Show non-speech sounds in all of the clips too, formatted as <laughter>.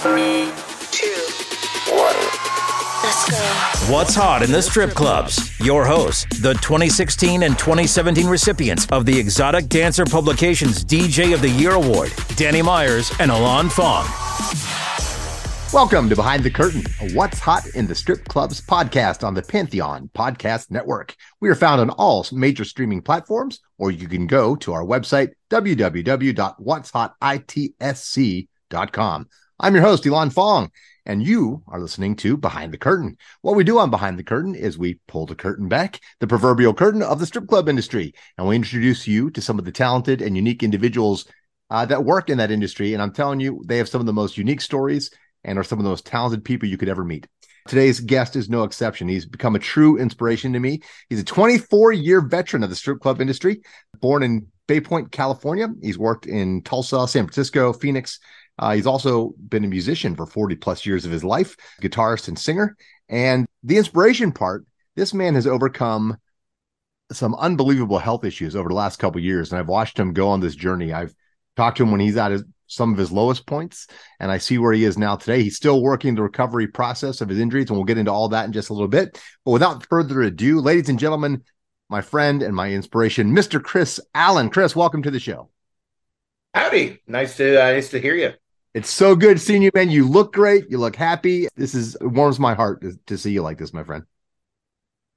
Three, two, one. Let's go. What's hot in the strip clubs? Your hosts, the 2016 and 2017 recipients of the Exotic Dancer Publications DJ of the Year Award, Danny Myers and Elon Fong. Welcome to Behind the Curtain, a What's Hot in the Strip Clubs podcast on the Pantheon Podcast Network. We are found on all major streaming platforms, or you can go to our website, www.what'shotitsc.com. I'm your host, Elon Fong, and you are listening to Behind the Curtain. What we do on Behind the Curtain is we pull the curtain back, the proverbial curtain of the strip club industry, and we introduce you to some of the talented and unique individuals uh, that work in that industry. And I'm telling you, they have some of the most unique stories and are some of the most talented people you could ever meet. Today's guest is no exception. He's become a true inspiration to me. He's a 24 year veteran of the strip club industry, born in Bay Point, California. He's worked in Tulsa, San Francisco, Phoenix. Uh, he's also been a musician for 40 plus years of his life, guitarist and singer. And the inspiration part, this man has overcome some unbelievable health issues over the last couple years. And I've watched him go on this journey. I've talked to him when he's at his some of his lowest points, and I see where he is now today. He's still working the recovery process of his injuries, and we'll get into all that in just a little bit. But without further ado, ladies and gentlemen, my friend and my inspiration, Mr. Chris Allen. Chris, welcome to the show. Howdy, nice to uh, nice to hear you. It's so good seeing you, man. You look great. You look happy. This is it warms my heart to, to see you like this, my friend.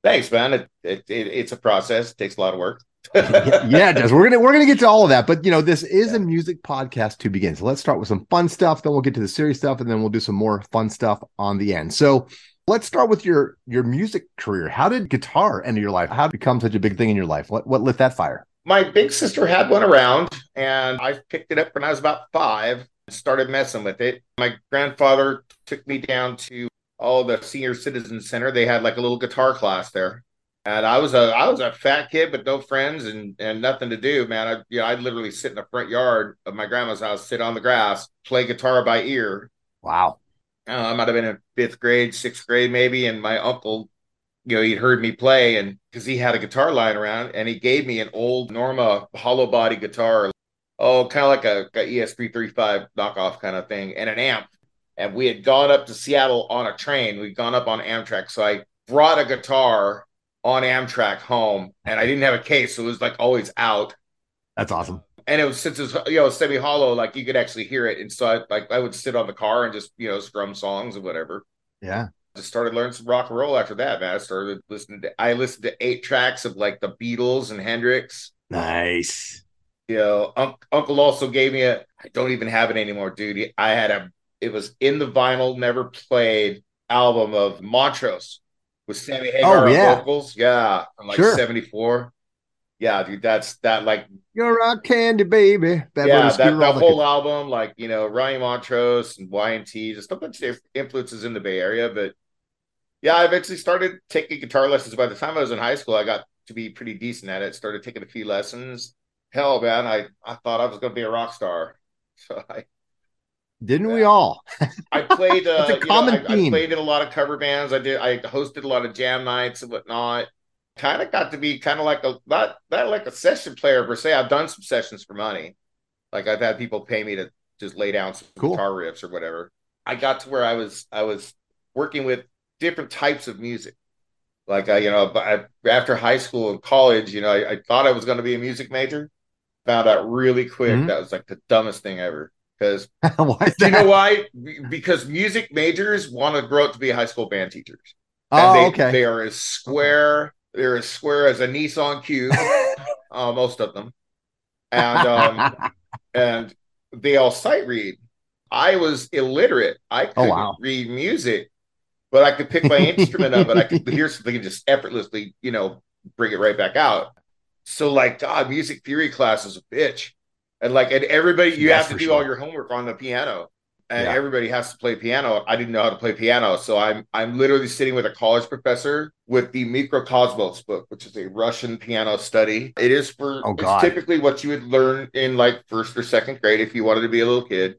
Thanks, man. It, it, it, it's a process. It takes a lot of work. <laughs> yeah, yeah, it does. We're gonna we're gonna get to all of that, but you know, this is yeah. a music podcast to begin. So let's start with some fun stuff, then we'll get to the serious stuff, and then we'll do some more fun stuff on the end. So let's start with your your music career. How did guitar enter your life? How did it become such a big thing in your life? What what lit that fire? My big sister had one around, and I picked it up when I was about five. Started messing with it. My grandfather took me down to all the senior citizen center. They had like a little guitar class there and I was a I was a fat kid with no friends and and nothing to do, man. I you know, I'd literally sit in the front yard of my grandma's house, sit on the grass, play guitar by ear. Wow. Uh, I might have been in fifth grade, sixth grade, maybe, and my uncle, you know, he'd heard me play, and because he had a guitar lying around, and he gave me an old Norma hollow body guitar, oh, kind of like a, a ES three thirty five knockoff kind of thing, and an amp. And we had gone up to Seattle on a train. We'd gone up on Amtrak, so I brought a guitar on Amtrak home, and I didn't have a case, so it was like always out. That's awesome. And it was since it's you know semi hollow, like you could actually hear it. And so I like I would sit on the car and just you know scrum songs and whatever. Yeah. Just started learning some rock and roll after that, man. I started listening to I listened to eight tracks of like the Beatles and Hendrix. Nice. You know, un- Uncle also gave me a I don't even have it anymore, dude. I had a it was in the vinyl, never played album of Montrose with Sammy Hagar oh, yeah. vocals. Yeah, I'm like sure. 74. Yeah, dude, that's that like you're a candy baby. That yeah, that, that whole album, like you know, Ronnie Montrose and Y&T, just a bunch of influences in the Bay Area. But yeah, I eventually started taking guitar lessons. By the time I was in high school, I got to be pretty decent at it. Started taking a few lessons. Hell, man, I I thought I was going to be a rock star. <laughs> So I didn't we all? <laughs> I played. Uh, a common know, I, theme. I played in a lot of cover bands. I did. I hosted a lot of jam nights and whatnot. Kind of got to be kind of like a not not like a session player per se. I've done some sessions for money. Like I've had people pay me to just lay down some cool. guitar riffs or whatever. I got to where I was I was working with different types of music. Like I, you know, I, after high school and college, you know, I, I thought I was going to be a music major. Found out really quick mm-hmm. that was like the dumbest thing ever because <laughs> you know why? Because music majors want to grow up to be high school band teachers. Oh, they, okay. They are as square. They're as square as a Nissan Cube. <laughs> uh, most of them, and um, <laughs> and they all sight read. I was illiterate. I couldn't oh, wow. read music, but I could pick my instrument up and I could hear something and just effortlessly, you know, bring it right back out. So, like, God, music theory class is a bitch. And like and everybody you That's have to do sure. all your homework on the piano. And yeah. everybody has to play piano. I didn't know how to play piano. So i'm i'm literally sitting with a college professor with the mikrokosmos book which is a russian piano study. It is for oh, it's typically what you would learn in like first or second grade if you wanted to be a little kid.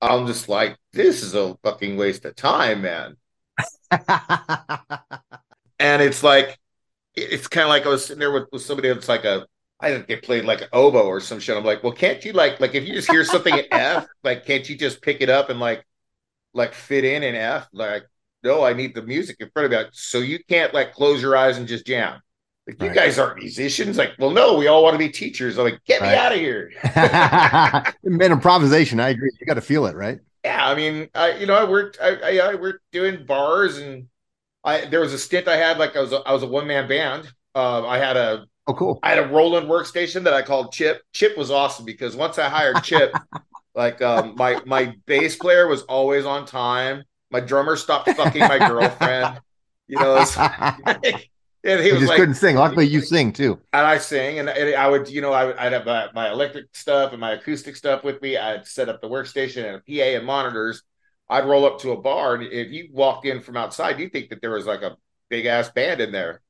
I'm just like this is a fucking waste of time man. <laughs> And it's like it's kind of like i was sitting there with, with somebody that's like a I think they played like an oboe or some shit. I'm like, well, can't you like like if you just hear something in F, <laughs> like can't you just pick it up and like like fit in in F. Like, no, I need the music in front of me. So you can't like close your eyes and just jam. Like, you Right. guys aren't musicians. Like, well, no, we all want to be teachers. I'm like, get me out of here. <laughs> Man, improvisation. I agree. You got to feel it, right? yeah, I mean, I you know, I worked, I, I, I worked doing bars, and I there was a stint I had like I was a, I was a one man band. Um, I had a Oh, cool. I had a Roland workstation that I called Chip. Chip was awesome because once I hired Chip, <laughs> like um, my my bass player was always on time. My drummer stopped fucking my girlfriend. You know, it's, <laughs> and he was just like, couldn't sing. Luckily, you sing too. and I sing, and, and I would, you know, I would, I'd have my, my electric stuff and my acoustic stuff with me. I'd set up the workstation and a PA and monitors. I'd roll up to a bar, and if you walk in from outside, you think that there was like a big ass band in there.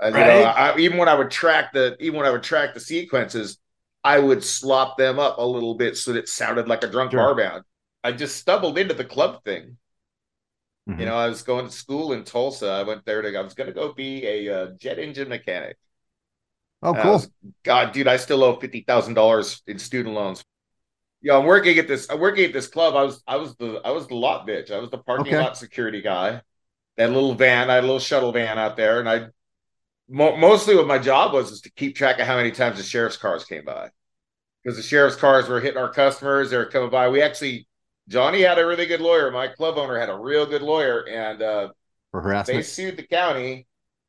And, you know, Right. I, even when I would track the, even when I would track the sequences, I would slop them up a little bit so that it sounded like a drunk Sure. bar band. I just stumbled into the club thing. Mhm. You know, I was going to school in Tulsa. I went there to, I was going to go be a uh, jet engine mechanic. Oh, cool. was- God, dude, I still owe fifty thousand dollars in student loans. Yeah, I'm working at this. I'm working at this club. I was, I was the, I was the lot bitch. I was the parking Okay. lot security guy. That little van, I had a little shuttle van out there, and I, mo- mostly what my job was is to keep track of how many times the sheriff's cars came by, because the sheriff's cars were hitting our customers. They were coming by. We actually, Johnny had a really good lawyer. My club owner had a real good lawyer, and uh, they sued the county,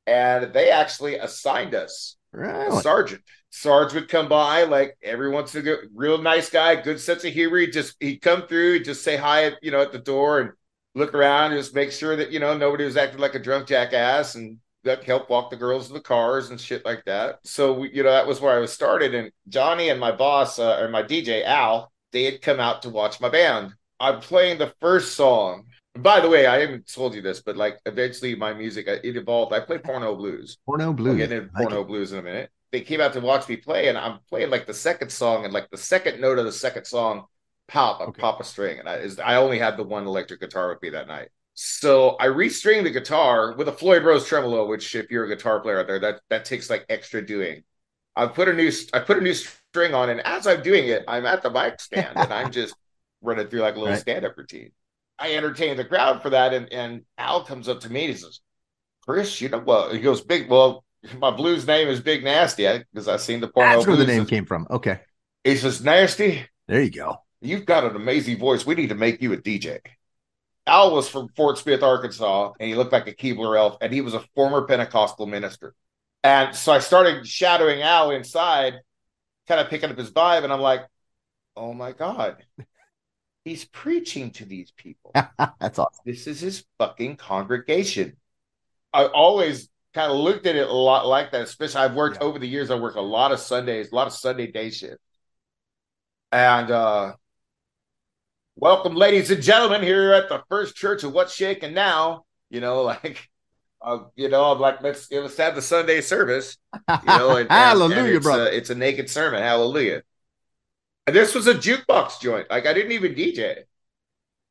and they actually assigned us Really? sergeant. Sarge would come by like every once in a while, real nice guy, good sense of humor. He'd just he'd come through, he'd just say hi, you know, at the door and look around, just make sure that you know nobody was acting like a drunk jackass, and that help walk the girls to the cars and shit like that. So we, you know, that was where I was started. And Johnny and my boss uh, or my DJ Al, they had come out to watch my band. I'm playing the first song. By the way, I haven't told you this, but like eventually my music uh, it evolved. I play porno blues. Porno We'll blues. get into like porno it. blues in a minute. They came out to watch me play, and I'm playing like the second song, and like the second note of the second song, pop, I Okay. pop a string, and I is I only had the one electric guitar with me that night. So I restring the guitar with a Floyd Rose tremolo, which if you're a guitar player out there, that that takes like extra doing. I put a new I put a new string on, and as I'm doing it, I'm at the mic stand, and I'm <laughs> just running through like a little Right. stand up routine. I entertain the crowd for that, and and Al comes up to me and he says, "Chris, you know well." He goes, "Big well." <laughs> My blues name is Big Nasty because I seen the porno. That's where the name came from. Okay. He says, "Nasty, There you go. you've got an amazing voice. We need to make you a DJ." Al was from Fort Smith, Arkansas, and he looked like a Keebler elf, and he was a former Pentecostal minister. And so I started shadowing Al inside, kind of picking up his vibe, and I'm like, "Oh my god, he's preaching to these people." <laughs> That's awesome. this is his fucking congregation. I always kind of looked at it a lot like that, especially I've worked Yeah. over the years, I work a lot of Sundays, a lot of Sunday day shift. And uh welcome, ladies and gentlemen, here at the first church of What's Shaking Now. You know, <laughs> like uh, you know, I'm like, let's let's have the Sunday service. You know, and, and- <laughs> Hallelujah, and it's brother. A, it's a naked sermon. Hallelujah. And this was a jukebox joint. Like I didn't even DJ.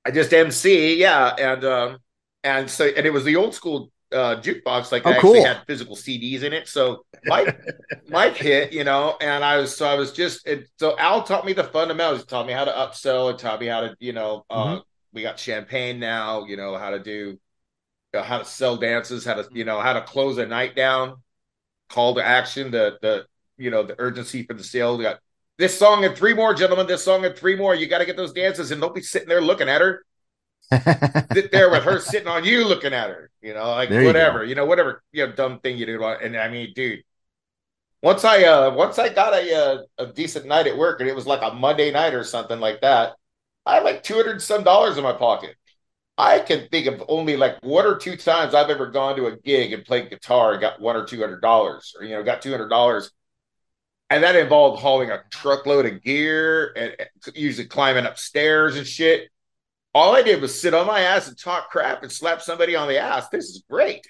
I just MC, yeah, and um, and so and it was the old school uh jukebox, like Oh, actually cool. had physical CDs in it. So Mike, <laughs> Mike hit, you know, and I was so I was just it, so Al taught me the fundamentals. He taught me how to upsell. It taught me how to, you know, uh, Mm-hmm. we got champagne now. You know how to do, uh, how to sell dances, how to, you know, how to close a night down. Call to action, the the you know the urgency for the sale. We got this song and three more, gentlemen. This song and three more. You got to get those dances, and don't be sitting there looking at her. <laughs> Sit there with her sitting on you, looking at her. You know, like There you whatever. You, know, whatever. You know, dumb thing you do. And I mean, dude, once I uh once I got a uh, a decent night at work, and it was like a Monday night or something like that, I had like two hundred some dollars in my pocket. I can think of only like one or two times I've ever gone to a gig and played guitar and got one or two hundred dollars, or you know, got two hundred dollars, and that involved hauling a truckload of gear and usually climbing upstairs and shit. All I did was sit on my ass and talk crap and slap somebody on the ass. This is great.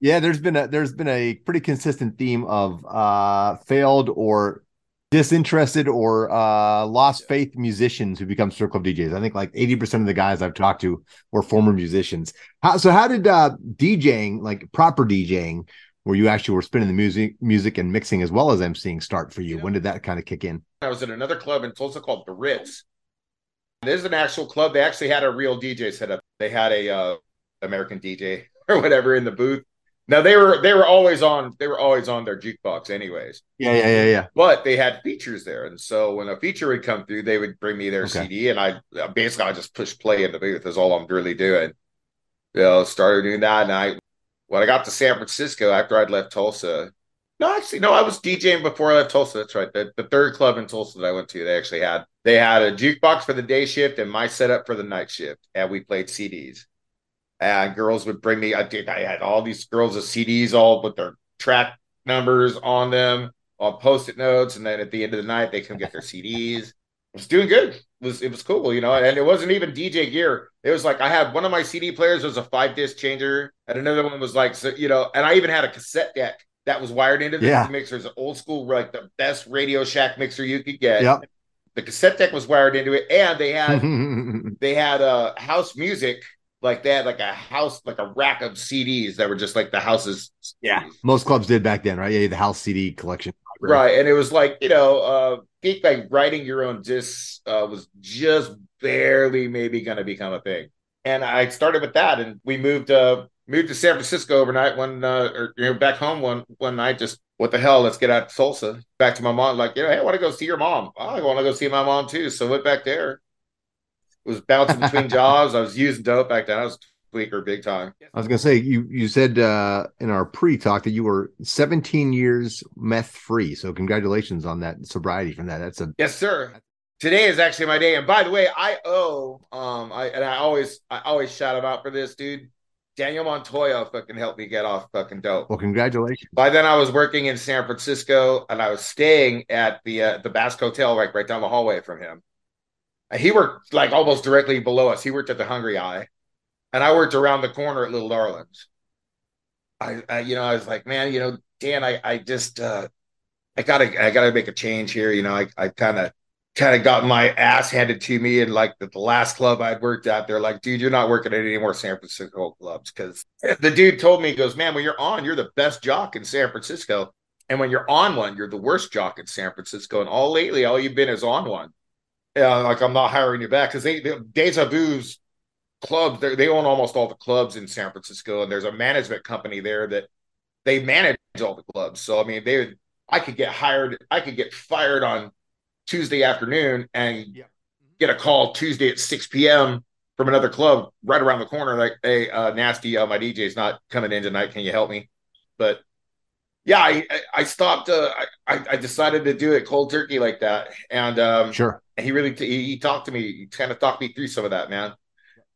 Yeah, there's been a there's been a pretty consistent theme of uh failed or disinterested or uh lost faith musicians who become strip club DJs. I think like 80% of the guys I've talked to were former musicians. How, so how did uh DJing, like proper DJing, where you actually were spinning the music music and mixing as well as emceeing start for you? Yeah. When did that kind of kick in? I was at another club in Tulsa called the Ritz. This is an actual club. They actually had a real DJ set up. They had a uh, American DJ <laughs> or whatever in the booth. Now they were they were always on they were always on their jukebox anyways. Yeah, yeah, yeah, yeah. But they had features there, and so when a feature would come through, they would bring me their Okay. CD, and I basically I just push play in the booth. Is all I'm really doing. You know, started doing that, and I when I got to San Francisco after I'd left Tulsa. No, actually, no, I was DJing before I left Tulsa. That's right. The, the third club in Tulsa that I went to, they actually had they had a jukebox for the day shift and my setup for the night shift, and we played CDs. And girls would bring me. I did. I had all these girls with CDs, all with their track numbers on them, on post-it notes, and then at the end of the night, they come get their CDs. It was doing good. It was it was cool, you know. And it wasn't even DJ gear. It was like I had one of my CD players was a five disc changer, and another one was like so, you know. And I even had a cassette deck that was wired into the Yeah. mixers, old school, like the best Radio Shack mixer you could get. Yep. The cassette deck was wired into it, and they had <laughs> they had uh house music like they had like a house like a rack of CDs that were just like the house's Yeah. Most clubs did back then, right? Yeah, the house CD collection. Right? And it was like you know uh think like writing your own discs uh was just barely maybe gonna become a thing. And I started with that and we moved uh moved to San Francisco overnight one uh or you know back home one one night just what the hell? Let's get out to Tulsa. Back to my mom like you know hey I want to go see your mom. "Oh, I want to go see my mom too. So went back there. Was bouncing between <laughs> jobs. I was using dope back then. I was a tweaker big time I was gonna say you you said uh in our pre-talk that you were 17 years meth free. So congratulations on that sobriety from that. That's a Yes, sir. Today is actually my day. And by the way, I owe um I and I always I always shout him out for this, dude. Daniel Montoya fucking helped me get off fucking dope. well, congratulations. By then I was working in San Francisco and I was staying at the uh, the Basque Hotel right right down the hallway from him. And he worked like almost directly below us. He worked at the Hungry Eye. And I worked around the corner at Little Darlings. I, I you know, I was like, man, you know, Dan, I I just uh I gotta I gotta make a change here. You know, I I kind of kind of got my ass handed to me and like the, the last club I'd worked at, they're like, dude, you're not working at any more San Francisco clubs. Cause <laughs> the dude told me, he goes, man, when you're on, you're the best jock in San Francisco. And when you're on one, you're the worst jock in San Francisco. And all lately, all you've been is on one. Yeah, like I'm not hiring you back because they, they Deja Vu's clubs, they they own almost all the clubs in San Francisco, and there's a management company there that they manage all the clubs. So I mean, they I could get hired, I could get fired on Tuesday afternoon and Yeah. get a call Tuesday at 6 p.m. from another club right around the corner, like, hey, uh, nasty, uh, my DJ's not coming in tonight. Can you help me? But yeah, I I- I stopped. Uh, I I decided to do it cold turkey like that, and um, Sure. he really t- he, he talked to me. He kind of talked me through some of that, man.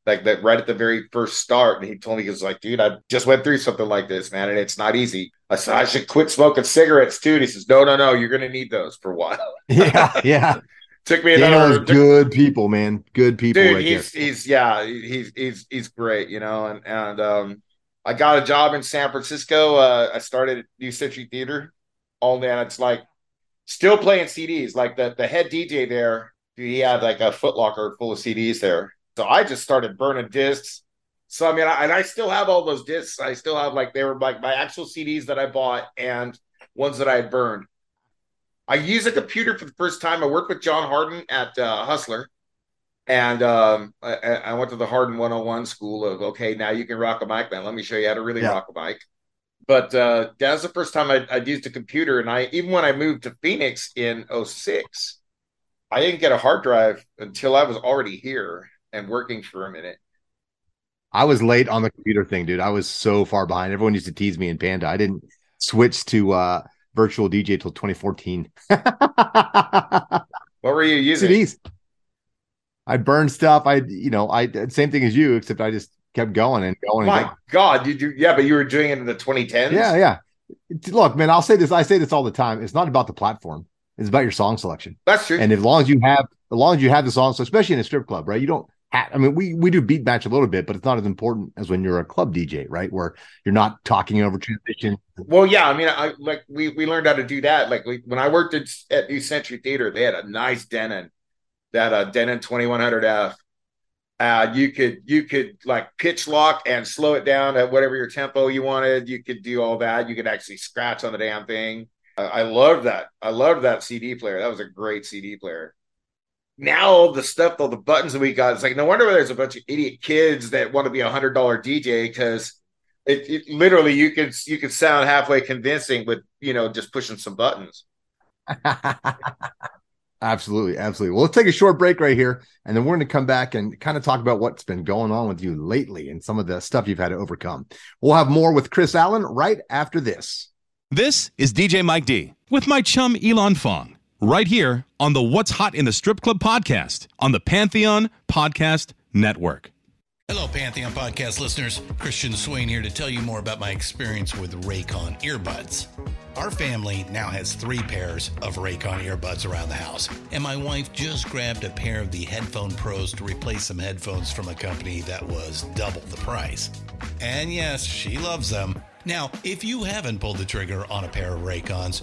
Like that right at the very first start, and he told me he was like, "Dude, I just went through something like this, man, and it's not easy." I said I should quit smoking cigarettes too. And he says, "No, no, no, you're gonna need those for a while." <laughs> Yeah, yeah. <laughs> took me another is good people, man. Good people dude he's he's yeah he's he's he's great you know and and um i got a job in san francisco uh i started at new century theater only and it's like still playing cds like the the head dj there he had like a footlocker full of cds there so i just started burning discs. So i mean I, and i still have all those discs. I still have like they were like my actual cds that i bought and ones that i had burned. I used a computer for the first time. I worked with john harden at uh, hustler. And um, I, I went to the Harden 101 school of okay, now you can rock a mic, man. Let me show you how to really Yeah. rock a mic. But uh, that was the first time I, I'd used a computer, and I even when I moved to Phoenix in 06, I didn't get a hard drive until I was already here and working for a minute. I was late on the computer thing, dude. I was so far behind. Everyone used to tease me in Panda. I didn't switch to uh virtual DJ till 2014. <laughs> What were you using? CDs. I burned stuff. I, you know, I same thing as you, except I just kept going and going. And My going. God, you do yeah, but you were doing it in the 2010s. Yeah, yeah. Look, man, I'll say this. I say this all the time. It's not about the platform. It's about your song selection. that's true. And as long as you have, as long as you have the songs, so especially in a strip club, right? You don't have, I mean, we, we do beat match a little bit, but it's not as important as when you're a club DJ, right? Where you're not talking over transition. Well, yeah, I mean, I like we we learned how to do that. Like we, when I worked at, at New Century Theater, they had a nice Denon, that uh, Denon twenty one hundred F. Uh, you could you could like pitch lock and slow it down at whatever your tempo you wanted. You could do all that. You could actually scratch on the damn thing. I, I loved that. I loved that CD player. That was a great CD player. Now the stuff, all the buttons that we got, it's like no wonder there's a bunch of idiot kids that want to be a hundred dollar DJ because it, it, literally you can you can sound halfway convincing with you know just pushing some buttons. <laughs> absolutely, absolutely. Well, let's take a short break right here, and then we're going to come back and kind of talk about what's been going on with you lately and some of the stuff you've had to overcome. We'll have more with Chris Allen right after this. This is DJ Mike D with my chum Elon Fong right here on the What's Hot in the Strip Club podcast on the Pantheon Podcast Network. Hello, Pantheon Podcast listeners. Christian Swain here to tell you more about my experience with Raycon earbuds. Our family now has three pairs of Raycon earbuds around the house, and my wife just grabbed a pair of the Headphone Pros to replace some headphones from a company that was double the price. And yes, she loves them. Now, if you haven't pulled the trigger on a pair of Raycons,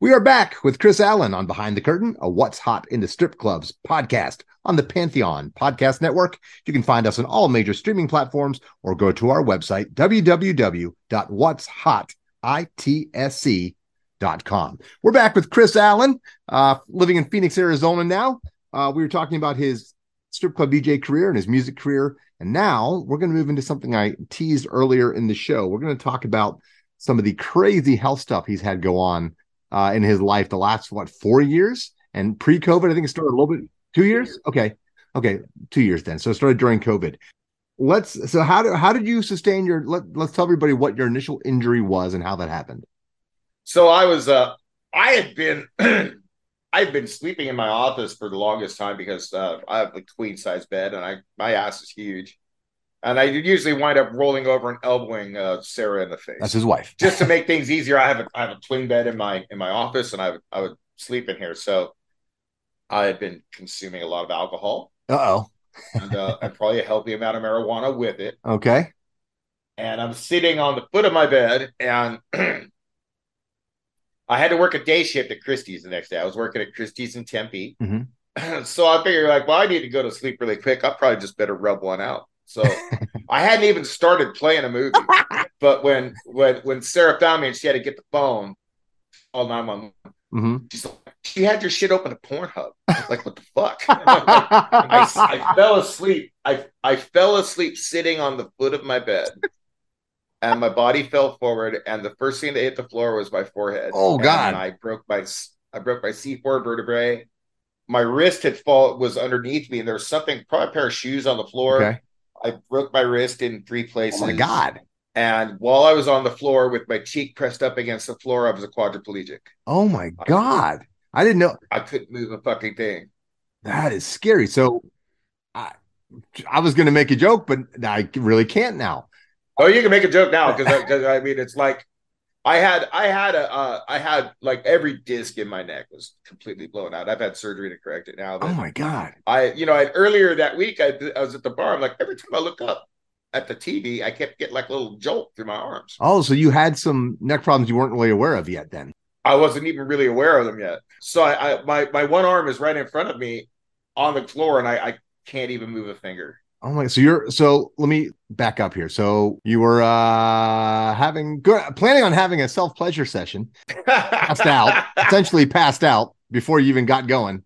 We are back with Chris Allen on Behind the Curtain, a What's Hot in the Strip Clubs podcast on the Pantheon Podcast Network. You can find us on all major streaming platforms or go to our website, www.what'shotitsc.com. We're back with Chris Allen, uh, living in Phoenix, Arizona now. Uh, we were talking about his strip club DJ career and his music career. And now we're going to move into something I teased earlier in the show. We're going to talk about some of the crazy health stuff he's had go on uh, in his life the last what four years and pre-COVID. I think it started a little bit two years. Okay, okay, two years then. So it started during COVID. Let's. So how do how did you sustain your? Let, let's tell everybody what your initial injury was and how that happened. So I was uh I had been <clears throat> I've been sleeping in my office for the longest time because uh, I have a queen size bed and I my ass is huge. And I usually wind up rolling over and elbowing uh, Sarah in the face. That's his wife. Just to make things easier, I have a I have a twin bed in my in my office, and I would I would sleep in here. So I had been consuming a lot of alcohol. Uh-oh. and uh, and probably a healthy amount of marijuana with it. Okay. And I'm sitting on the foot of my bed, and <clears throat> I had to work a day shift at Christie's the next day. I was working at Christie's in Tempe. Mhm. <clears throat> so I figured, like, well, I need to go to sleep really quick. I probably just better rub one out. So I hadn't even started playing a movie, <laughs> but when when when Sarah found me and she had to get the phone, all nine one, Mhm. she's like, she had your shit open to Pornhub. Like, what the fuck? <laughs> I, I fell asleep. I I fell asleep sitting on the foot of my bed, and my body fell forward. And the first thing that hit the floor was my forehead. Oh, And God. I broke my I broke my C four vertebrae. My wrist had fall was underneath me, and there was something, probably a pair of shoes on the floor. Okay. I broke my wrist in three places. Oh my god. And while I was on the floor with my cheek pressed up against the floor, I was a quadriplegic. Oh my god. I didn't know I couldn't move a fucking thing. that is scary. So I I was gonna make a joke, but I really can't now. Oh, you can make a joke now because I, I mean it's like I had I had a uh, I had like every disc in my neck was completely blown out. I've had surgery to correct it now. But Oh my god. I you know I, earlier that week I, I was at the bar. I'm like every time I look up at the TV, I kept getting like a little jolt through my arms. Oh, so you had some neck problems you weren't really aware of yet then. I wasn't even really aware of them yet. So I, I my my one arm is right in front of me on the floor, and I, I can't even move a finger. Oh my so you're so let me back up here. So you were uh having good planning on having a self-pleasure session, passed out, essentially passed out before you even got going,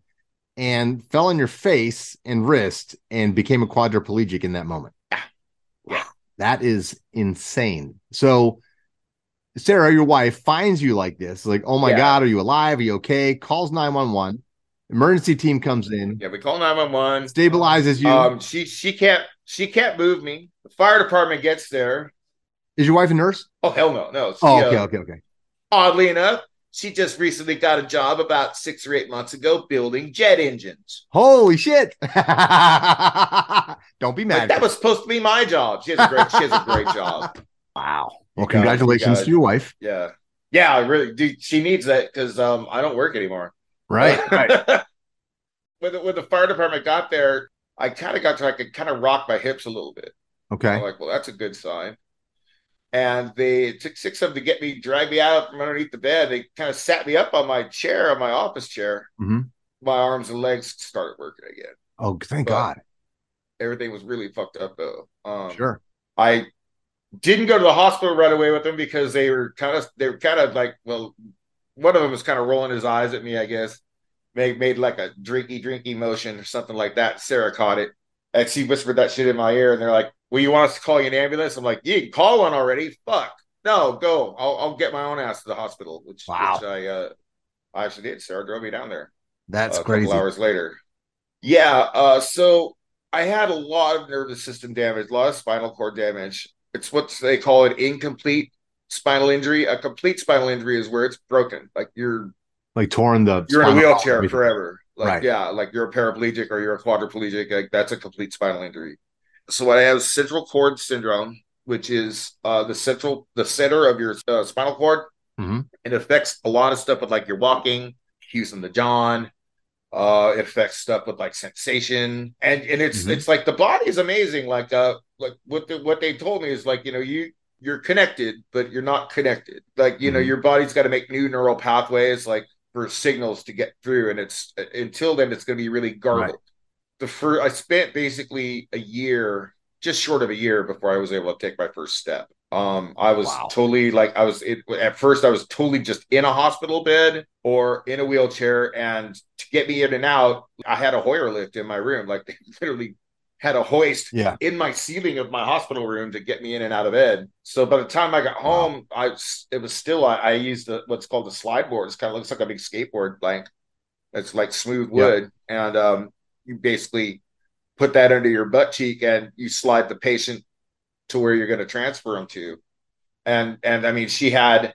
and fell on your face and wrist and became a quadriplegic in that moment. Yeah. That is insane. So Sarah, your wife, finds you like this, like, oh my Yeah. God, are you alive? Are you okay? Calls 911. Emergency team comes in, Yeah, we call nine one one. stabilizes you. Um, she she can't she can't move me. The fire department gets there. is your wife a nurse? Oh hell no, no. She, Oh, okay, uh, okay, okay. Oddly enough, she just recently got a job about six or eight months ago building jet engines. Holy shit. <laughs> Don't be Like, mad. that was supposed to be my job. She has a great she has a great <laughs> job. wow. You Well, got it, you congratulations to your wife. Yeah. Yeah, I really do. She needs that because um I don't work anymore. Right. <laughs> right. <laughs> when, the, when the fire department got there, I kind of got to I could kind of rock my hips a little bit. Okay. I'm like, well, that's a good sign. And they it took six of them to get me, drag me out from underneath the bed. They kind of sat me up on my chair, on my office chair. Mhm. My arms and legs started working again. Oh, thank But- God. Everything was really fucked up though. Um, Sure. I didn't go to the hospital right away with them because they were kind of they were kind of like well, one of them was kind of rolling his eyes at me, I guess. Made made like a drinky drinky motion or something like that. Sarah caught it, and she whispered that shit in my ear, and they're like, "Well, you want us to call you an ambulance?" I'm like, "You can call one already. Fuck, no, go. I'll, I'll get my own ass to the hospital." Which, Wow. which I uh, I actually did. Sarah drove me down there That's a crazy. couple hours later. Yeah, uh, so I had a lot of nervous system damage, a lot of spinal cord damage. It's what they call an incomplete spinal injury. A complete spinal injury is where it's broken, like you're Like torn the you're in a wheelchair forever. Like Right. yeah, like you're a paraplegic or you're a quadriplegic. Like that's a complete spinal injury. So what I have is central cord syndrome, which is uh, the central the center of your uh, spinal cord. Mhm. It affects a lot of stuff with like your walking, using the John. Uh, it affects stuff with like sensation, and and it's Mhm. it's like the body is amazing. Like uh, like what the, what they told me is like you know you you're connected, but you're not connected. Like you know Mhm. your body's got to make new neural pathways like for signals to get through, and it's until then it's going to be really garbled. The first I spent basically a year, just short of a year, before I was able to take my first step. Um, I was Wow. totally like I was it, at first I was totally just in a hospital bed or in a wheelchair, and to get me in and out, I had a Hoyer lift in my room. Like they <laughs> literally had a hoist Yeah. in my ceiling of my hospital room to get me in and out of bed. So by the time I got Wow. home, I it was still I, I used the, what's called a slide board. It's kind of looks like a big skateboard blank. It's like smooth Yeah. wood, and um, you basically put that under your butt cheek and you slide the patient to where you're going to transfer them to. And and I mean, she had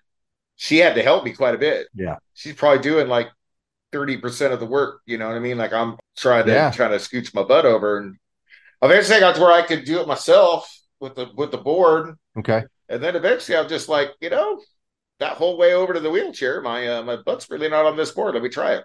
she had to help me quite a bit. Yeah. she's probably doing like thirty percent of the work. You know what I mean? Like I'm trying to Yeah. trying to scooch my butt over, and eventually I got to where I could do it myself with the with the board. Okay. And then eventually I'm just like, you know, that whole way over to the wheelchair, my uh, my butt's really not on this board. Let me try it.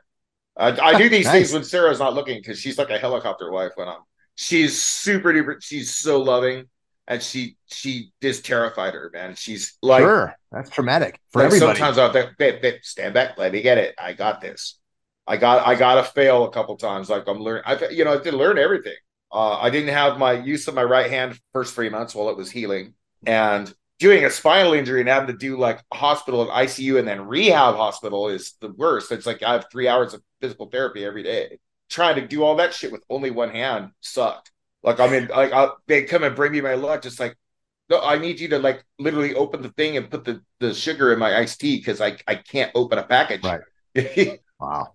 I, I do these <laughs> Nice. things when Sarah's not looking because she's like a helicopter wife when I'm. She's super duper. She's so loving, and she she just terrified her man. She's like, sure. That's traumatic for like everybody. sometimes I'll think, babe, babe, stand back, let me get it. I got this. I got I got to fail a couple times. Like I'm learning. I you know I did learn everything. Uh, I didn't have my use of my right hand first three months while it was healing, and doing a spinal injury and having to do like hospital and ICU and then rehab hospital is the worst. It's like I have three hours of physical therapy every day. Trying to do all that shit with only one hand sucked. Like I mean, like I, they come and bring me my lunch. It's like, no, I need you to like literally open the thing and put the the sugar in my iced tea because I I can't open a package. Right. <laughs> Wow.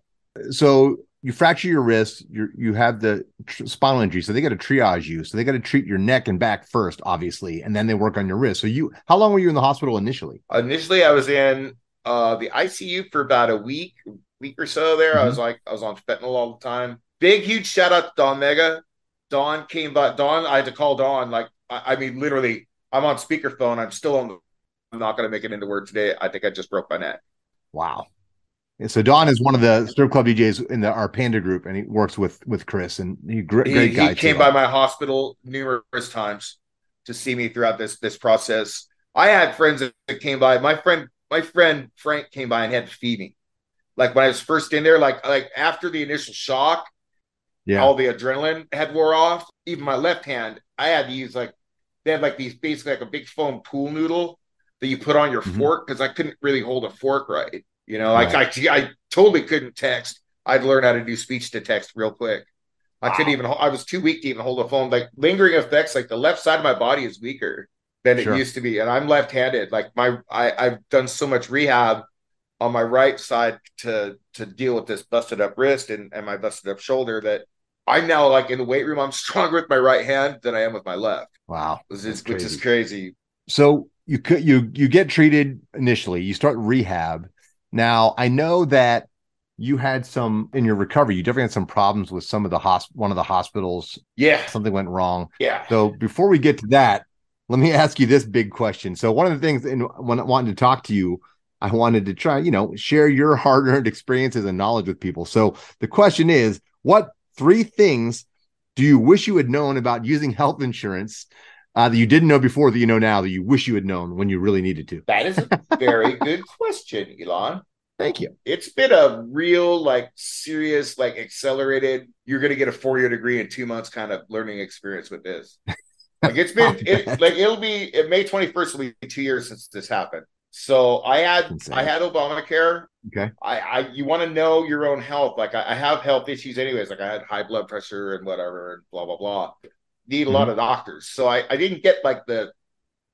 So you fracture your wrist, you you have the tr- spinal injury, so they got to triage you. So they got to treat your neck and back first, obviously, and then they work on your wrist. So you, how long were you in the hospital initially? Initially, I was in uh, the ICU for about a week, week or so. There, mm-hmm. I was like, I was on fentanyl all the time. Big, huge shout out to Don Mega. Don came by. Don, I had to call Don. Like, I, I mean, literally, I'm on speakerphone. I'm still on. The, I'm not going to make it into word today. I think I just broke my neck. Wow. So Don is one of the strip club DJs in the our Panda group, and he works with with Chris, and he great, great guy. He came too. by my hospital numerous times to see me throughout this this process. I had friends that came by. My friend, my friend Frank came by and had to feed me. Like when I was first in there, like like after the initial shock, yeah, all the adrenaline had wore off. Even my left hand, I had to use like they had like these basically like a big foam pool noodle that you put on your mm-hmm. fork because I couldn't really hold a fork right. You know, right. like I, I totally couldn't text. I'd learn how to do speech to text real quick. I wow. couldn't even. I was too weak to even hold a phone. Like lingering effects, like the left side of my body is weaker than sure. it used to be, and I'm left-handed. Like my, I, I've done so much rehab on my right side to to deal with this busted up wrist and, and my busted up shoulder that I'm now like in the weight room. I'm <laughs> stronger with my right hand than I am with my left. Wow, which is, which is crazy. So you could you you get treated initially. You start rehab now, I know that you had some in your recovery. You definitely had some problems with some of the hosp- one of the hospitals. Yeah, something went wrong. Yeah. So before we get to that, let me <laughs> ask you this big question. So one of the things in when I wanted to talk to you, I wanted to try, you know, share your <laughs> hard-earned experiences and knowledge with people. So the question is, what three things do you wish you had known about using health insurance uh, that you didn't know before that you know now that you wish you had known when you really needed to? That is a very <laughs> good question, Elon. Thank you. It's been a real, like, serious, like, accelerated. You're going to get a four year degree in two months kind of learning experience with this. <laughs> Like, it's been, it, like, it'll be, May 21st will be two years since this happened. So I had. I had Obamacare. Okay. I, I, you want to know your own health. Like, I, I have health issues anyways. Like, I had high blood pressure and whatever, and blah, blah, blah need a mm-hmm. lot of doctors. So I, I didn't get like the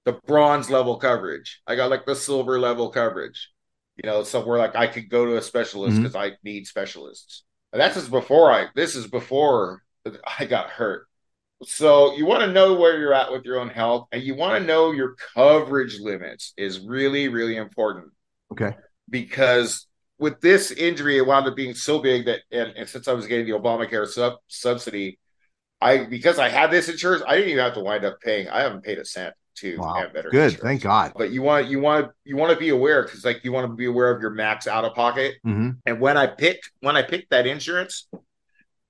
the bronze level coverage. I got like the silver level coverage. You know, somewhere like I could go to a specialist because mm-hmm. I need specialists. And that's just before I this is before <laughs> I got hurt. So you want to know where you're at with your own health and you want to know your coverage limits is really, really important. Okay. Because with this injury, it wound up being so big that and, and since I was getting the Obamacare sub subsidy, I because I had this insurance, I didn't even have to wind up paying. I haven't paid a cent to wow. have better. Good, insurance. thank God. But you want you want you want to be aware because like you want to be aware of your max out of pocket. Mm-hmm. And when I picked when I picked that insurance,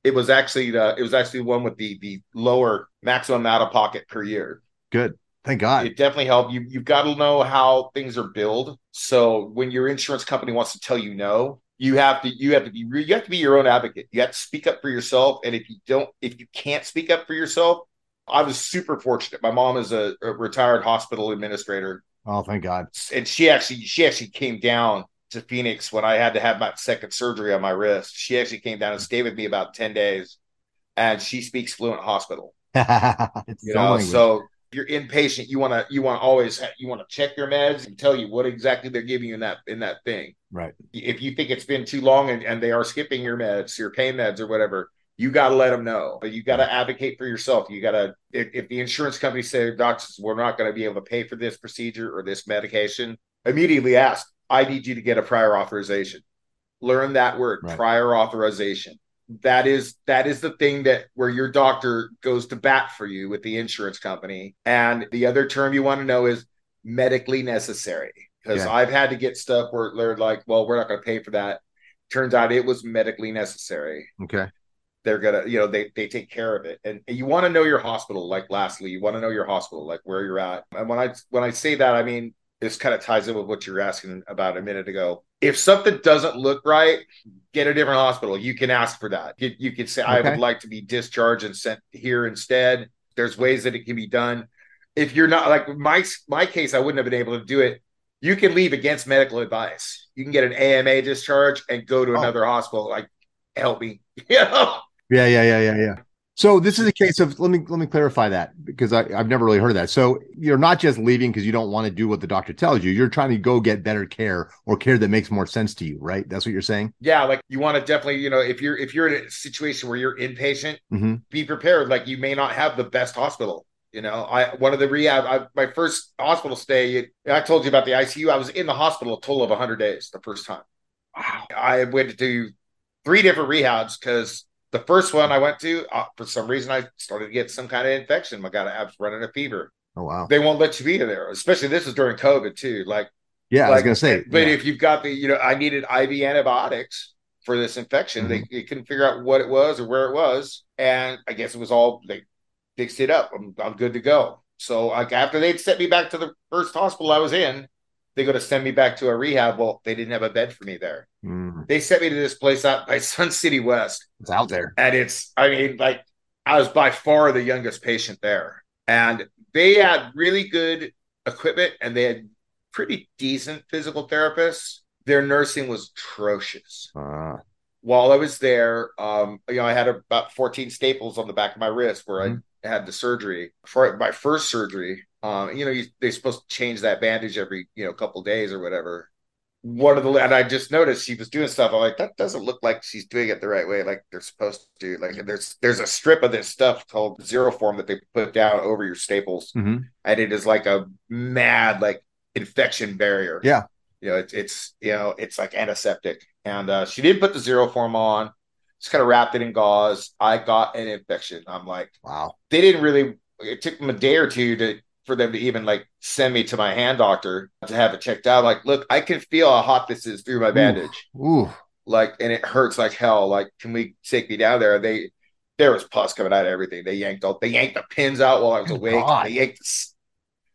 it was actually the it was actually the one with the the lower maximum out of pocket per year. Good. Thank God. It definitely helped. You you've got to know how things are billed. So when your insurance company wants to tell you no, you have to you have to be you have to be your own advocate. You have to speak up for yourself. And if you don't, if you can't speak up for yourself, I was super fortunate. My mom is a, a retired hospital administrator. Oh, thank God! And she actually she actually came down to Phoenix when I had to have my second surgery on my wrist. She actually came down and mm-hmm. stayed with me about ten days, and she speaks fluent hospital. <laughs> you know, so you're inpatient, you want to you want to always you want to check your meds and tell you what exactly they're giving you in that in that thing. Right. If you think it's been too long and, and they are skipping your meds, your pain meds or whatever, you got to let them know. But you got to advocate for yourself. You got to if, if the insurance company say doctors we're not going to be able to pay for this procedure or this medication, immediately ask. I need you to get a prior authorization. Learn that word, right. prior authorization that is that is the thing that where your doctor goes to bat for you with the insurance company. And the other term you want to know is medically necessary because yeah. i've had to get stuff where they're like well we're not going to pay for that. Turns out it was medically necessary. Okay. They're gonna you know they, they take care of it. And, and you want to know your hospital like lastly you want to know your hospital like where you're at. And when i when i say that i mean this kind of ties in with what you were asking about a minute ago. If something doesn't look right, get a different hospital. You can ask for that. You, you can say, okay. I would like to be discharged and sent here instead. There's ways that it can be done. If you're not like my my case, I wouldn't have been able to do it. You can leave against medical advice. You can get an AMA discharge and go to oh. another hospital. Like, help me. <laughs> yeah, yeah, yeah, yeah, yeah. So this is a case of let me let me clarify that because I, I've never really heard of that. So you're not just leaving because you don't want to do what the doctor tells you. You're trying to go get better care or care that makes more sense to you, right? That's what you're saying. Yeah, like you want to definitely, you know, if you're if you're in a situation where you're inpatient, Mhm. be prepared. Like you may not have the best hospital. You know, I one of the rehab, I, my first hospital stay. I told you about the ICU. I was in the hospital a total of 100 days the first time. Wow. I went to three different rehabs because the first one I went to, uh, for some reason, I started to get some kind of infection. I got I was running a fever. Oh wow. They won't let you be there, especially this was during COVID too. Like Yeah, I was gonna say. but yeah. if you've got the, you know, I needed IV antibiotics for this infection. They, Mm-hmm. they couldn't figure out what it was or where it was, and I guess it was all they fixed it up. I'm I'm good to go. So like after they'd sent me back to the first hospital I was in, they go to send me back to a rehab. Well, they didn't have a bed for me there. Mm, They sent me to this place out by <laughs> Sun City West, it's out there. and it's I mean like I was by far the youngest patient there, and they had really good equipment and they had pretty decent physical therapists. Their nursing was atrocious. Uh, While I was there, um, you know, I had about 14 staples on the back of my wrist where I had the surgery. For my first surgery, um, you know, you, they're supposed to change that bandage every, you know, couple days or whatever. One of the and I just noticed she was doing stuff. I'm like, that doesn't look like she's doing it the right way, like they're supposed to. Like there's there's a strip of this stuff called Xeroform that they put down over your staples, mhm. and it is like a mad like infection barrier. Yeah. You know, it's it's you know, it's like antiseptic. And uh she didn't put the Xeroform on, just kind of wrapped it in gauze. I got an infection. I'm like, Wow. they didn't really it took them a day or two to for them to even like send me to my hand doctor to have it checked out. Like, look, I can feel how hot this is through my bandage. Ooh. Like, and it hurts like hell. Like, can we take me down there? They there was pus coming out of everything. They yanked all they yanked the pins out while I was Good awake. God. They yanked the,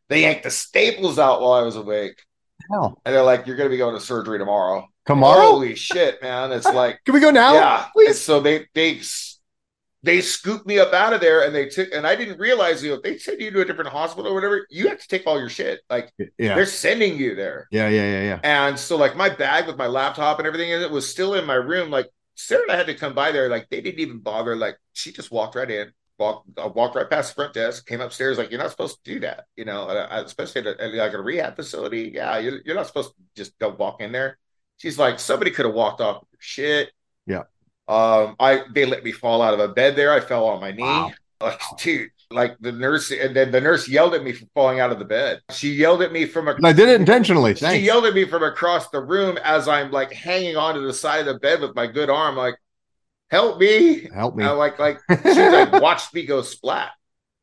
they yanked the staples out while I was awake. Hell. And they're like, You're gonna be going to surgery tomorrow. Tomorrow? Holy shit, man. It's <laughs> like Can we go now? yeah. Please. so they they they scooped me up out of there, and they took. And I didn't realize you know if they send you to a different hospital or whatever, you have to take all your shit. Like Yeah. they're sending you there. Yeah. Yeah. Yeah. Yeah. And so like my bag with my laptop and everything in it was still in my room. Like Sarah and I had to come by there. Like they didn't even bother. Like she just walked right in. Walked, I walked right past the front desk, came upstairs. Like you're not supposed to do that, you know. uh, Especially at, a, at like a rehab facility. Yeah, you're, you're not supposed to just don't walk in there. She's like, somebody could have walked off with your shit. Um, I they let me fall out of a bed there. I fell on my knee. Wow. <laughs> Like, dude, like the nurse, and then the nurse yelled at me for falling out of the bed. She yelled at me from a. I did it intentionally. She Thanks. yelled at me from across the room as I'm like hanging onto the side of the bed with my good arm, like, "Help me!" Help me. I like, like <laughs> she like watched me go splat.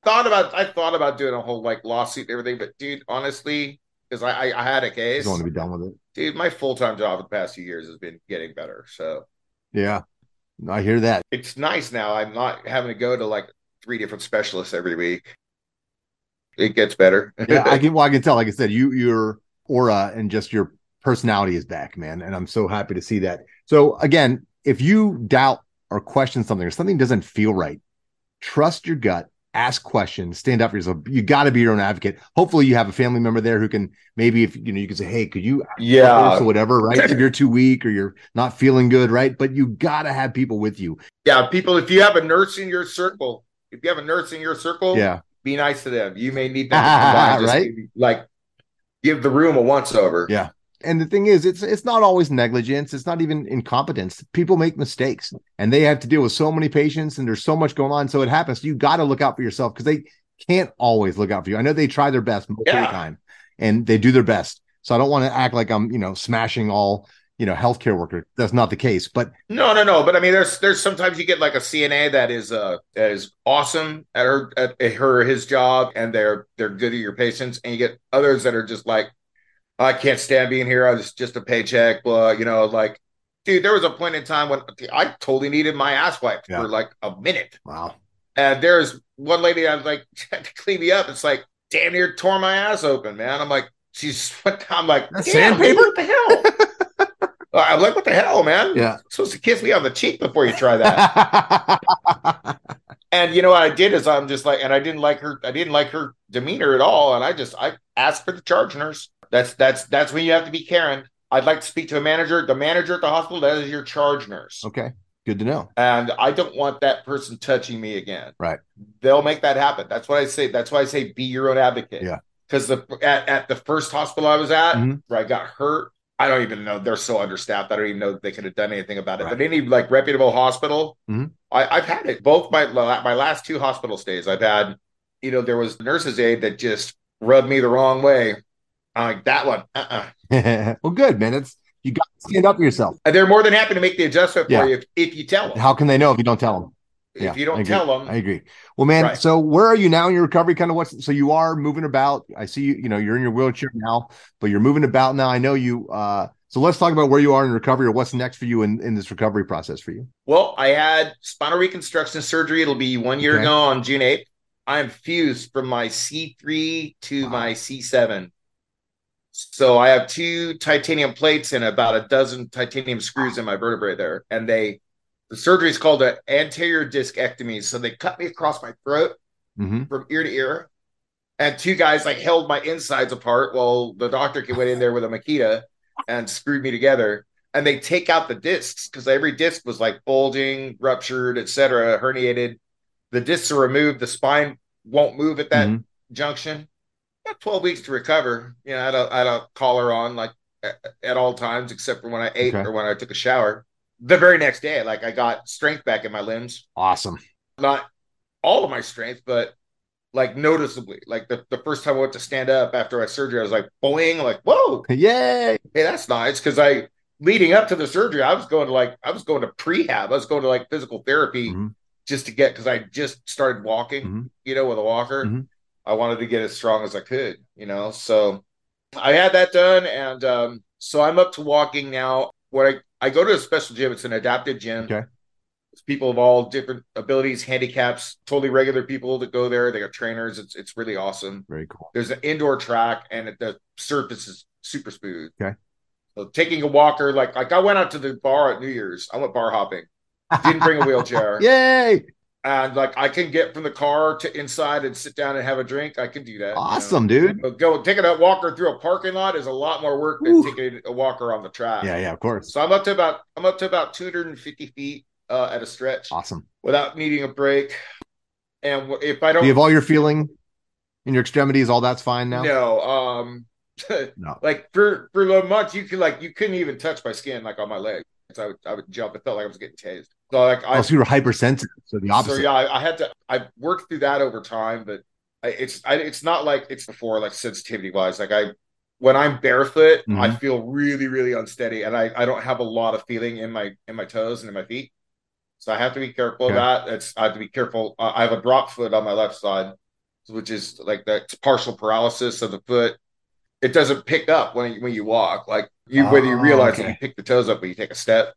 Thought about, I thought about doing a whole like lawsuit and everything, but dude, honestly, because I, I I had a case, just want to be done with it. dude. My full time job the past few years has been getting better, so Yeah. I hear that. it's nice now. I'm not having to go to like three different specialists every week. It gets better. Yeah. I <laughs> can, well, I can tell, like I said, you, your aura and just your personality is back, man. And I'm so happy to see that. So again, if you doubt or question something or something doesn't feel right, trust your gut, ask questions, stand up for yourself. You got to be your own advocate. Hopefully you have a family member there who can maybe if you know you can say, Hey, could you yeah, or whatever, right? if you're too weak or you're not feeling good, right? But you gotta have people with you. yeah. People, if you have a nurse in your circle, if you have a nurse in your circle, Yeah. be nice to them. You may need them to <laughs> come by just Right? maybe, like give the room a once over. Yeah. And the thing is, it's it's not always negligence. It's not even incompetence. People make mistakes, and they have to deal with so many patients, and there's so much going on. So it happens. You got to look out for yourself because they can't always look out for you. I know they try their best most of the time, and they do their best. So I don't want to act like I'm, you know, smashing all, you know, healthcare worker. That's not the case. But No, no, no. But I mean, there's there's sometimes you get like a CNA that is uh that is awesome at her at her his job, and they're they're good at your patients, and you get others that are just like, I can't stand being here. I was just a paycheck, blah. You know, like, dude, there was a point in time when I totally needed my ass wiped Yeah. for like a minute, wow, and there's one lady I was like <laughs> had to clean me up. It's like damn near tore my ass open, man. I'm like, she's <laughs> I'm like, sandpaper? What the hell? <laughs> I'm like, what the hell, man? yeah. You're supposed to kiss me on the cheek before you try that. and you know what I did is I'm just like, and I didn't like her. I didn't like her demeanor at all. And I just I asked for the charge nurse. That's that's that's when you have to be Karen. I'd like to speak to a manager. The manager at the hospital that is your charge nurse. okay. Good to know. And I don't want that person touching me again. Right. They'll make that happen. That's what I say. That's why I say be your own advocate. Yeah. Because the at, at the first hospital I was at, Mhm. where I got hurt, I don't even know. They're so understaffed. I don't even know that they could have done anything about it. Right. But any like reputable hospital, Mhm. I, I've had it. Both my my last two hospital stays, I've had. You know, there was nurse's aide that just rubbed me the wrong way. I'm like that one. Uh-uh. <laughs> well, good, man. It's you got to stand up for yourself. They're more than happy to make the adjustment for you if, if you tell them. How can they know if you don't tell them? if you don't tell them, I agree. Well, man, Right. so where are you now in your recovery? Kind of what's so you are moving about. I see you, you know, you're in your wheelchair now, but you're moving about now. I know you uh so let's talk about where you are in recovery or what's next for you in, in this recovery process for you. Well, I had spinal reconstruction surgery. It'll be one year Okay. ago on June 8th. I'm fused from my C3 to Wow. my C7. So I have two titanium plates and about a dozen titanium screws in my vertebrae there. And they, the surgery is called an anterior discectomy. So they cut me across my throat Mm-hmm. from ear to ear. And two guys like held my insides apart while the doctor went in there with a Makita and screwed me together. And they take out the discs because every disc was like bulging, ruptured, etc., herniated. The discs are removed. The spine won't move at that Mhm. junction. About 12 weeks to recover. You know, I had a, I had a collar on like at, all times except for when I ate Okay. or when I took a shower. The very next day, like I got strength back in my limbs Awesome. not all of my strength, but like noticeably. Like the, the first time I went to stand up after my surgery, I was like, boing, like, whoa, Yay. hey, that's nice. Cause I leading up to the surgery, I was going to like I was going to prehab. I was going to like physical therapy Mhm. just to get because I just started walking, Mhm. you know, with a walker. Mhm. I wanted to get as strong as I could, you know. So I had that done, and um, so I'm up to walking now. What I I go to a special gym. It's an adapted gym. Okay. It's people of all different abilities, handicaps, totally regular people that go there. They got trainers. It's it's really awesome. Very cool. There's an indoor track, and the surface is super smooth. Okay. So taking a walker, like like I went out to the bar at New Year's. I went bar hopping. Didn't bring a wheelchair <laughs> Yay. And like I can get from the car to inside and sit down and have a drink. I can do that. you know. Awesome, dude. But go taking a walker through a parking lot is a lot more work than Ooh. taking a walker on the track. Yeah, yeah, of course. So I'm up to about I'm up to about 250 feet uh, at a stretch Awesome. without needing a break. And if I don't Do you have all your feeling in your extremities? All that's fine now? no, um, <laughs> No. like for for the months you could like you couldn't even touch my skin like on my leg. So I would I would jump. It felt like I was getting tased. So like I Oh, so you were hypersensitive. So the opposite. So yeah, I, I had to. I worked through that over time, but I, it's I, it's not like it's before like sensitivity wise. Like I, when I'm barefoot, I Mhm. feel really really unsteady, and I I don't have a lot of feeling in my in my toes and in my feet. So I have to be careful Okay. of that. It's I have to be careful. Uh, I have a drop foot on my left side, which is like that partial paralysis of the foot. It doesn't pick up when you, when you walk. Like you, whether you Oh, realize okay. that you pick the toes up when you take a step.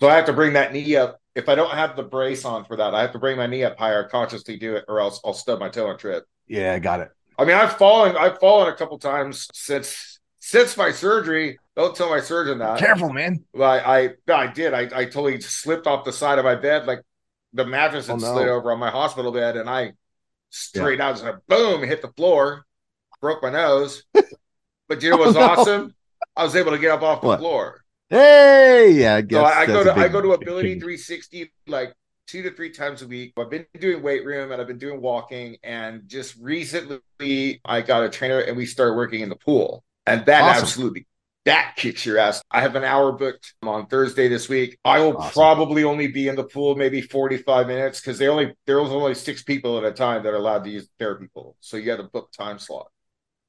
So I have to bring that knee up. If I don't have the brace on for that, I have to bring my knee up higher, consciously do it, or else I'll stub my toe and trip. Yeah, I got it. I mean, I've fallen, I've fallen a couple times since since my surgery. Don't tell my surgeon that. Careful, man. I, I, I did. I, I totally slipped off the side of my bed, like the mattress oh, had Oh, no. slid over on my hospital bed, and I straight out, just boom, hit the floor, broke my nose. <laughs> but you know what's Oh, no. awesome? I was able to get up off the What? floor. Hey, yeah. I guess So I, I go to a I big- go to Ability change. 360 like two to three times a week. I've been doing weight room and I've been doing walking, and just recently I got a trainer and we started working in the pool, and that Awesome. absolutely that kicks your ass. I have an hour booked on Thursday this week. I will Awesome. probably only be in the pool maybe 45 minutes because they only there was only six people at a time that are allowed to use the therapy pool, so you got to book time slot.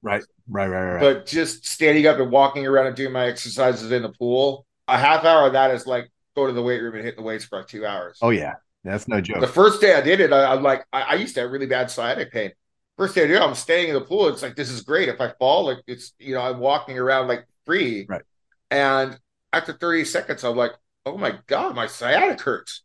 Right, right, right, right. But just standing up and walking around and doing my exercises in the pool, a half hour of that is like go to the weight room and hit the weights for like two hours. oh yeah, that's no joke. The first day I did it, I, I'm like, I, I used to have really bad sciatic pain. First day I did it, I'm staying in the pool. It's like this is great. If I fall, like it's you know, I'm walking around like free. Right. And after 30 seconds, I'm like, oh my god, my sciatic hurts.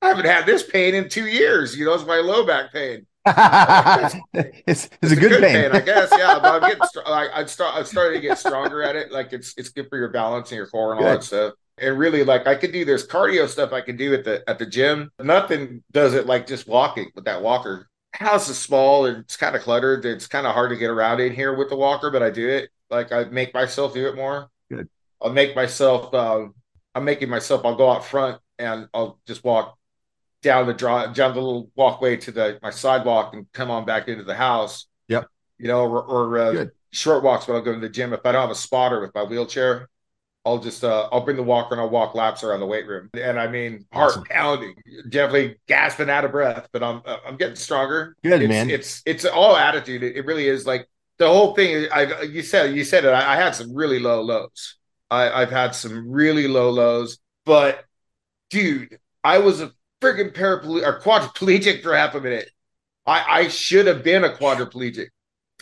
I haven't had this pain in two years. You know, it's my low back pain. <laughs> it's, it's, a good, pain. I guess. Yeah, but I'm getting. Str- I, I'd start. I've started to get stronger at it. Like it's it's good for your balance and your core and all that stuff. And really, like I could do there's cardio stuff I can do at the at the gym. Nothing does it like just walking with that walker. House is small and it's kind of cluttered. It's kind of hard to get around in here with the walker, but I do it. Like I make myself do it more. Good. I'll make myself. Um, I'm making myself. I'll go out front and I'll just walk down the drive, down the little walkway to the my sidewalk, and come on back into the house. Yep. You know, or, or uh, short walks when I'll go to the gym. If I don't have a spotter with my wheelchair, I'll just uh, I'll bring the walker and I'll walk laps around the weight room. And I mean, heart Awesome. pounding, definitely gasping out of breath, but I'm I'm getting stronger. Good, it's, man. It's it's all attitude. It, it really is like the whole thing. I you said you said it. I, I had some really low lows. I, I've had some really low lows, but dude, I was a freaking paraplegic or quadriplegic for half a minute. I I should have been a quadriplegic.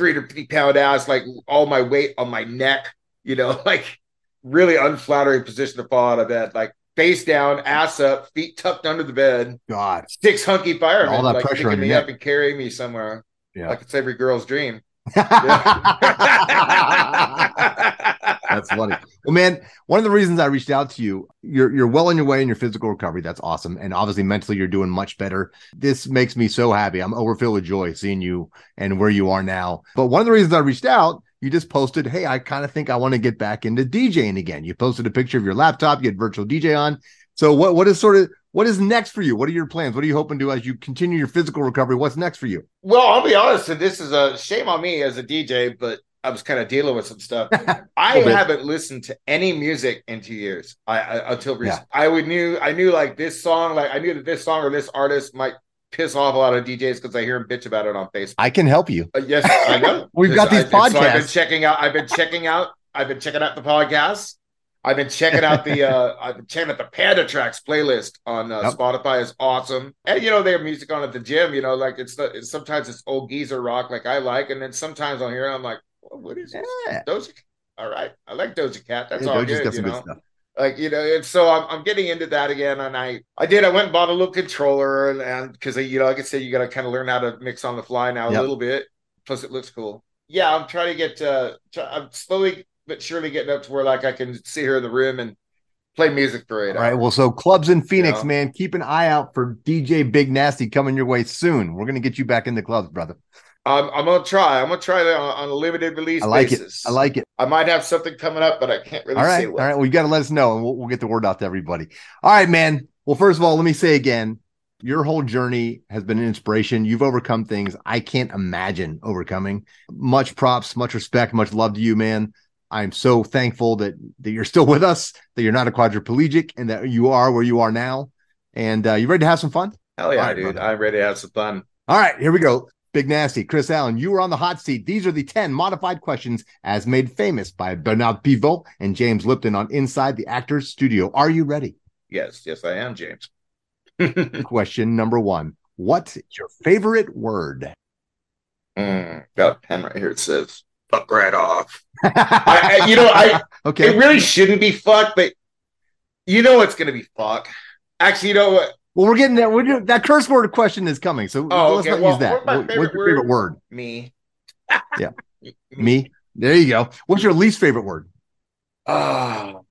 350 pound ass, like all my weight on my neck, you know, <laughs> like really unflattering position to fall out of bed, like face down, ass up, feet tucked under the bed, God. six hunky firemen, All that like pressure on me up and carrying me somewhere. Yeah. Like it's every girl's dream. <laughs> <laughs> That's funny. Well, man, one of the reasons I reached out to you, you're you're well on your way in your physical recovery. That's awesome, and obviously mentally, you're doing much better. This makes me so happy. I'm overfilled with joy seeing you and where you are now. But one of the reasons I reached out, you just posted, "Hey, I kind of think I want to get back into DJing again." You posted a picture of your laptop. You had virtual DJ on. So what what is sort of what is next for you? What are your plans? What are you hoping to do as you continue your physical recovery? What's next for you? Well, I'll be honest, this is a shame on me as a DJ, but I was kind of dealing with some stuff. <laughs> I haven't listened to any music in two years. I, I until recent. I would knew I knew like this song, like I knew that this song or this artist might piss off a lot of DJs because I hear them bitch about it on Facebook. I can help you. Uh, yes, I know. <laughs> We've got these I- and So I've been checking out. I've been checking out. I've been checking out the podcasts. I've been checking out the. uh <laughs> I've been checking out the Panda Tracks playlist on uh, Yep. Spotify. is awesome, and you know they have music on at the gym. You know, like it's the. It's, sometimes it's old geezer rock, like I like, and then sometimes I'll hear. it, I'm like, what is this? Yeah. Doja. All right, I like Doja Cat. That's Yeah, all Doja's good. got You some good stuff. like you know and so I'm, I'm getting into that again and i i did i went and bought a little controller and and because you know like i said you got to kind of learn how to mix on the fly now Yep. a little bit plus it looks cool yeah i'm trying to get uh try, i'm slowly but surely getting up to where like i can sit here in the room and play music for it All right. Well, so clubs in Phoenix, Yeah. man, keep an eye out for DJ Big Nasty coming your way soon. We're gonna get you back in the clubs, brother. I'm, I'm gonna try i'm gonna try that on, on a limited release I like basis it. I like it. i might have something coming up but i can't really All right. All right. Well, you got to let us know, and we'll, we'll get the word out to everybody. All right, man. Well, first of all, let me say again, your whole journey has been an inspiration. You've overcome things I can't imagine overcoming. Much props, much respect, much love to you, man. I'm so thankful that that you're still with us, that you're not a quadriplegic, and that you are where you are now. And uh, you ready to have some fun? hell yeah right, dude brother. i'm ready to have some fun All right, here we go. Big Nasty, Chris Allen, you were on the hot seat. These are the 10 modified questions as made famous by Bernard Pivot and James Lipton on Inside the Actors Studio. Are you ready? yes yes i am james <laughs> <laughs> Question number one What's your favorite word? Mm, got a pen right here. It says "fuck right off." <laughs> I, I- you know, I okay. it really shouldn't be fuck, but you know it's gonna be fuck. Actually, you know what? Well, we're getting that. We're doing, that curse word question is coming. So Oh, let's okay. not Well, use that. what's What's your favorite word? Me. Yeah. <laughs> Me. There you go. What's your least favorite word? Oh,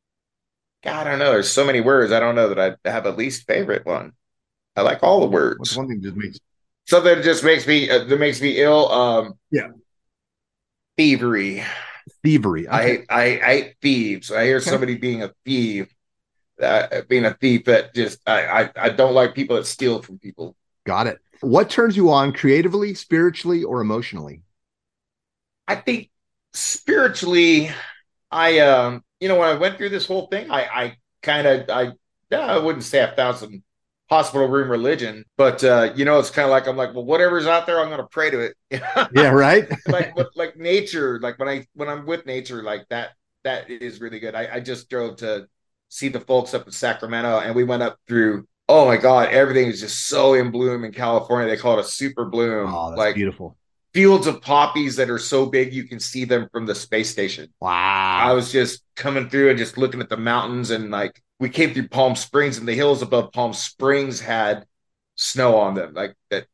God, I don't know. There's so many words. I don't know that I have a least favorite one. I like all the What's words. one thing just makes Something that just makes me uh, that makes me ill. Um, Yeah. thievery. thievery? I Okay. I, I hate thieves. I hear somebody being a thief, uh, being a thief that just I, I I don't like people that steal from people. Got it. What turns you on creatively, spiritually, or emotionally? I think spiritually, I um, you know, when I went through this whole thing, I I kind of I yeah, I wouldn't say I found some hospital room religion, but uh, you know, it's kind of like I'm like, well, whatever's out there, I'm gonna pray to it. <laughs> Yeah, right. <laughs> like like nature, like when I when I'm with nature, like that that is really good. I, I just drove to see the folks up in Sacramento and we went up through oh my god, everything is just so in bloom in California. They call it a super bloom. Oh, that's like beautiful. fields of poppies that are so big you can see them from the space station. Wow. I was just coming through and just looking at the mountains and like we came through Palm Springs and the hills above Palm Springs had snow on them. Like that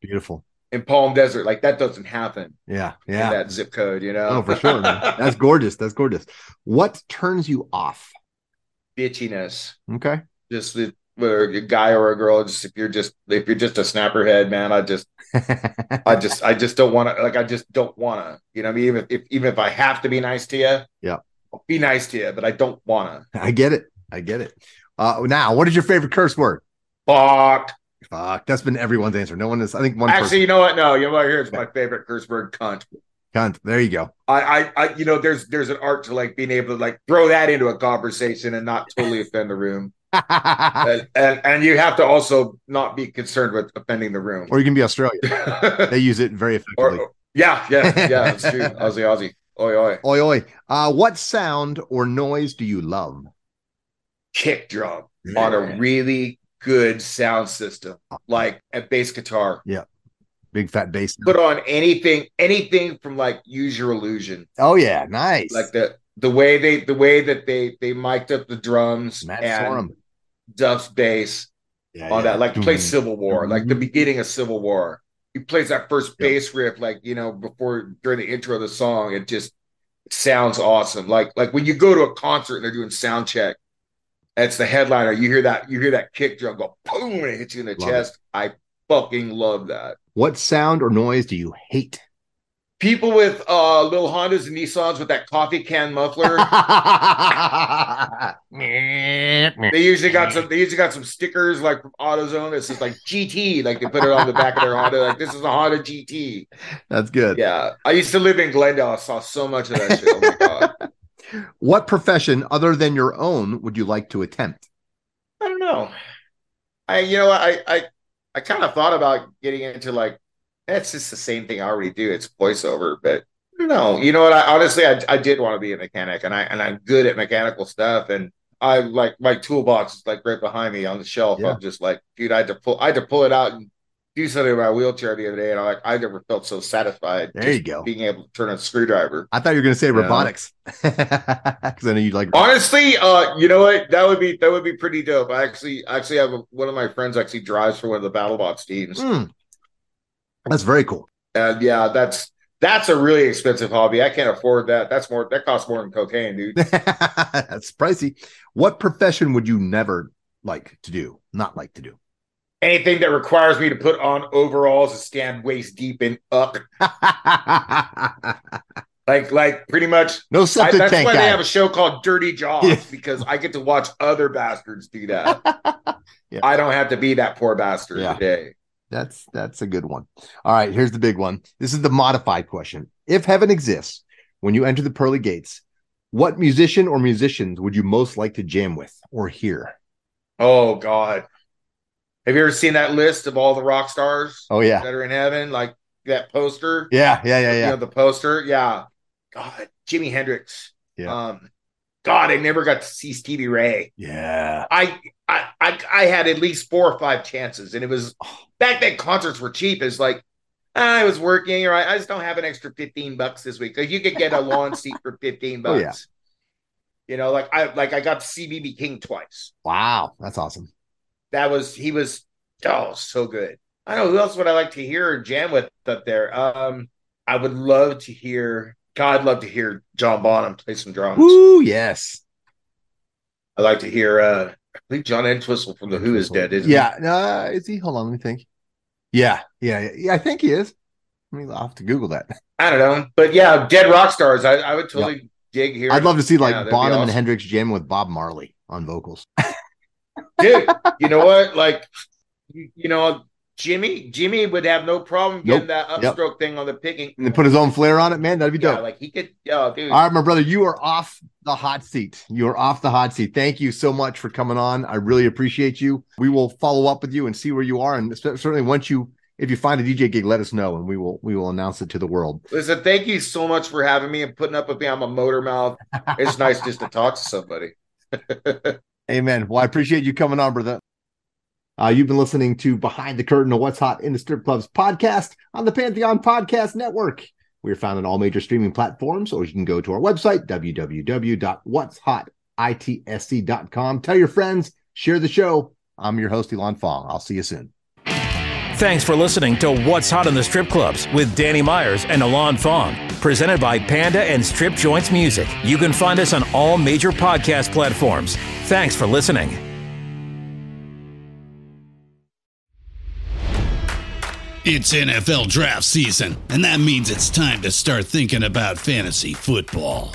Beautiful. in Palm Desert, like that doesn't happen Yeah. in Yeah. that zip code, you know? Oh, for sure. man. That's <laughs> gorgeous. That's gorgeous. What turns you off? Bitchiness. Okay. Just the whether a guy or a girl, just if you're just if you're just a snapperhead, man, I just <laughs> I just I just don't want to like I just don't want to. You know, what I mean, even if even if I have to be nice to you, Yeah. I'll be nice to you, but I don't want to. <laughs> I get it. I get it. Uh, now, what is your favorite curse word? Fuck. Fuck. That's been everyone's answer. No one is. I think one. Actually, person, you know what? No, you know what? Here's my favorite curse word: cunt. Cunt. There you go. I, I, I, you know, there's there's an art to like being able to like throw that into a conversation and not totally <laughs> offend the room. <laughs> and, and and you have to also not be concerned with offending the room. or you can be Australian. <laughs> They use it very effectively. Or- yeah, yeah, yeah. That's true. Aussie, Aussie. Oi, oi. Oi, oi. Uh, what sound or noise do you love? Kick drum on a really good sound system, like a bass guitar. Big fat bass. Put on anything, anything from like Use Your Illusion, Oh yeah, nice. like the the way they the way that they they mic'd up the drums Matt and Sorum. Duff's bass Yeah, on yeah. that, like play Doom. Civil War, like the Mhm. beginning of Civil War. He plays that first bass riff, like you know, before during the intro of the song. It just sounds awesome. Like like when you go to a concert and they're doing sound check, it's the headliner. You hear that you hear that kick drum go boom and it hits you in the Love chest. I fucking love that. What sound or noise do you hate? People with uh little Hondas and Nissans with that coffee can muffler. <laughs> They usually got some. They usually got some stickers like from AutoZone. This is like GT, like they put it on the back of their Honda. Like this is a Honda GT. That's good. Yeah, I used to live in Glendale. I saw so much of that shit. Oh my god, <laughs> What profession other than your own would you like to attempt? I don't know. I you know? I I I kind of thought about getting into like it's just the same thing I already do. It's voiceover, but know. You know what? I honestly I I did want to be a mechanic, and I and I'm good at mechanical stuff, and I like my toolbox is like right behind me on the shelf. Yeah. I'm just like, dude, I had to pull I had to pull it out and do something with my wheelchair the other day, and I like I never felt so satisfied. There just you go. Being able to turn a screwdriver. I thought you were going to say Yeah. robotics <laughs> because I know you like. Honestly, uh, you know what? That would be that would be pretty dope. I actually actually have a, one of my friends actually drives for one of the BattleBots teams, Hmm. That's very cool. and yeah, that's that's a really expensive hobby. I can't afford that. That's more that costs more than cocaine, dude. <laughs> That's pricey. What profession would you never like to do? Not like to do. Anything that requires me to put on overalls and stand waist deep and up, <laughs> like like pretty much. no I, that's tank why guy. they have a show called Dirty Jobs Yeah. <laughs> because I get to watch other bastards do that. <laughs> Yeah. I don't have to be that poor bastard Yeah. today. That's that's a good one. All right, here's the big one. This is the modified question. If heaven exists, when you enter the pearly gates, what musician or musicians would you most like to jam with or hear? Oh God. Have you ever seen that list of all the rock stars Oh yeah, that are in heaven? Like that poster? yeah, yeah, yeah, You yeah. know, the poster? Yeah. God, Jimi Hendrix. Yeah. Um, God, I never got to see Stevie Ray. Yeah. I, I I I had at least four or five chances, and it was back then concerts were cheap. It's like I was working, or I, I just don't have an extra 15 bucks this week. Like you could get a lawn seat for 15 <laughs> Oh, bucks. yeah. You know, like I like I got to see BB King twice. Wow, that's awesome. That was he was oh so good. I know who else would I like to hear jam with up there. Um, I would love to hear. God, I'd love to hear John Bonham play some drums. Woo, yes. I'd like to hear. uh I believe John Entwistle from the Who is dead. Isn't he? Yeah. Uh, is he? Hold on, let me think. Yeah, yeah, yeah. I think he is. I mean, I'll have to Google that. I don't know, but yeah, dead rock stars. I, I would totally dig here. I'd love to see like Yeah, Bonham and. Hendrix jamming with Bob Marley on vocals. Dude. You know what? Like, you, you know, Jimmy, Jimmy would have no problem getting Nope. that Yep. upstroke thing on the picking. And then put his own flair on it, man. That'd be Yeah, dope. like he could. Oh, dude. All right, my brother, you are off the hot seat. You are off the hot seat. Thank you so much for coming on. I really appreciate you. We will follow up with you and see where you are. And certainly, once you, if you find a DJ gig, let us know, and we will we will announce it to the world. Listen, thank you so much for having me and putting up with me. I'm a motor mouth. It's nice just to talk to somebody. <laughs> Amen. Well, I appreciate you coming on, brother. Uh, you've been listening to Behind the Curtain, of What's Hot in the Strip Clubs podcast on the Pantheon Podcast Network. We are found on all major streaming platforms, or you can go to our website, www.what'shotitsc.com. Tell your friends, share the show. I'm your host, Elon Fong. I'll see you soon. Thanks for listening to What's Hot in the Strip Clubs with Danny Myers and Elon Fong. Presented by Panda and Strip Joints Music. You can find us on all major podcast platforms. Thanks for listening. It's NFL draft season, and that means it's time to start thinking about fantasy football.